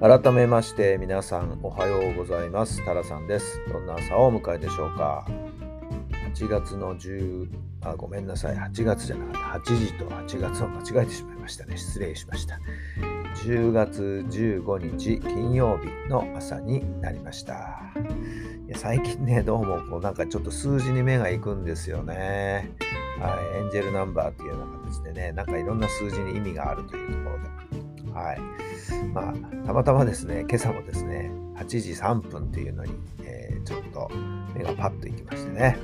改めまして皆さんおはようございます。タラさんです。どんな朝をお迎えでしょうか？8月の10あごめんなさい。8月じゃなかった。8時と8月を間違えてしまいましたね。失礼しました。10月15日金曜日の朝になりました。最近ねどうもこうなんかちょっと数字に目がいくんですよね。はい。エンジェルナンバーっていうような形でねなんかいろんな数字に意味があるというところで。はい。まあ、たまたまですね、今朝もですね、8時3分っていうのに、えー、ちょっと目がパッといきましてね、はい。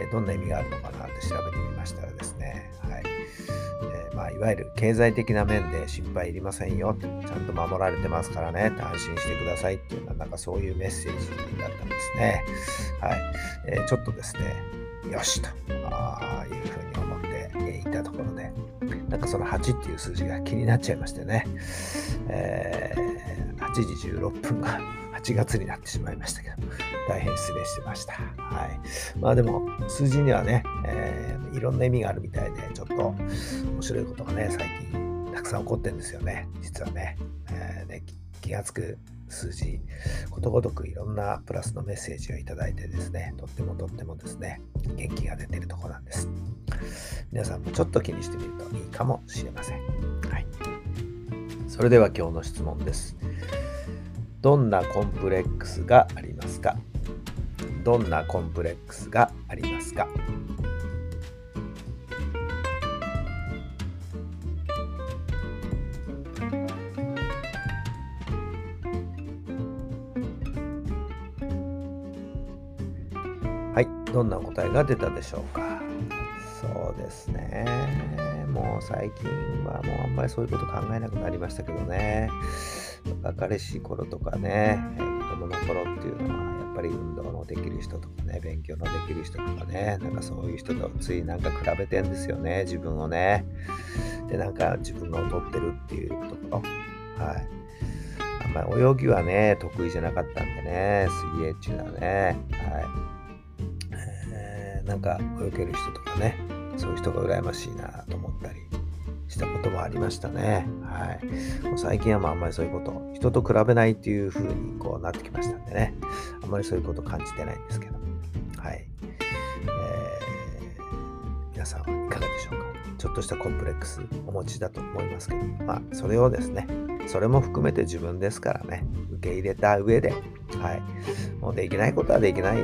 えー、どんな意味があるのかなって調べてみましたらですね、はい。えーまあ、いわゆる経済的な面で心配いりませんよ、ちゃんと守られてますからね、安心してくださいっていうのは、なんかそういうメッセージだったんですね。はい。えー、ちょっとですね、よしと。あいうふうに思っていたところで、なんかその8っていう数字が気になっちゃいましてね、えー、8時16分が8月になってしまいましたけど、大変失礼してました。はい。まあでも、数字にはね、えー、いろんな意味があるみたいで、ちょっと面白いことがね、最近たくさん起こってるんですよね、実はね。えー、ね気がつく数字、ことごとくいろんなプラスのメッセージをいただいてですね、とってもとってもですね、元気が出てるところなんです。皆さんもちょっと気にしてみるといいかもしれません。はい。それでは今日の質問です。どんなコンプレックスがありますか？どんなコンプレックスがありますか？どんな答えが出たでしょうか？そうですね。もう最近はもうあんまりそういうこと考えなくなりましたけどね。若かりし頃とかね、子供の頃っていうのはやっぱり運動のできる人とかね、勉強のできる人とかね、なんかそういう人とついなんか比べてんですよね、自分をね。で、なんか自分が劣ってるっていうところ。はい。あんまり泳ぎはね、得意じゃなかったんでね、水泳っていうのはね、はい。なんか泳げる人とかねそういう人が羨ましいなと思ったりしたこともありましたね。はい。もう最近はまああんまりそういうこと、人と比べないっていう風にこうなってきましたんでね、あんまりそういうこと感じてないんですけど、はい。えー、皆さんはいかがでしょうか？ちょっとしたコンプレックスお持ちだと思いますけど、まあそれをですね、それも含めて自分ですからね、受け入れた上で、はい。もうできないことはできない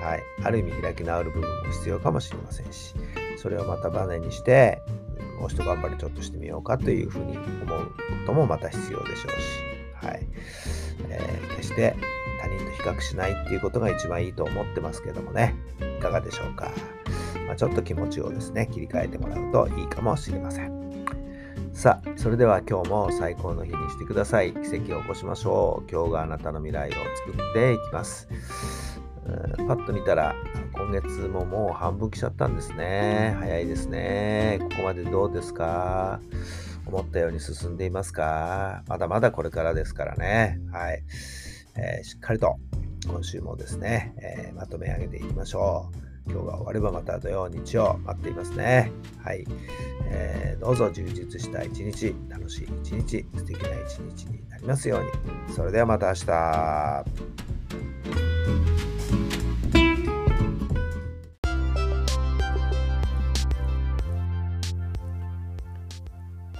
はい、ある意味開き直る部分も必要かもしれませんし、それをまたバネにして、もう一頑張りちょっとしてみようかというふうに思うこともまた必要でしょうし、はいえー、決して他人と比較しないっていうことが一番いいと思ってますけどもね、いかがでしょうか。まあ、ちょっと気持ちをですね、切り替えてもらうといいかもしれません。さあ、それでは今日も最高の日にしてください。奇跡を起こしましょう。今日があなたの未来を作っていきます。パッと見たら、今月ももう半分来ちゃったんですね。早いですね。ここまでどうですか？思ったように進んでいますか？まだまだこれからですからね。はい。えー、しっかりと今週もですね、えー、まとめ上げていきましょう。今日が終わればまた土曜、日曜待っていますね。はい。えー、どうぞ充実した一日、楽しい一日、素敵な一日になりますように。それではまた明日。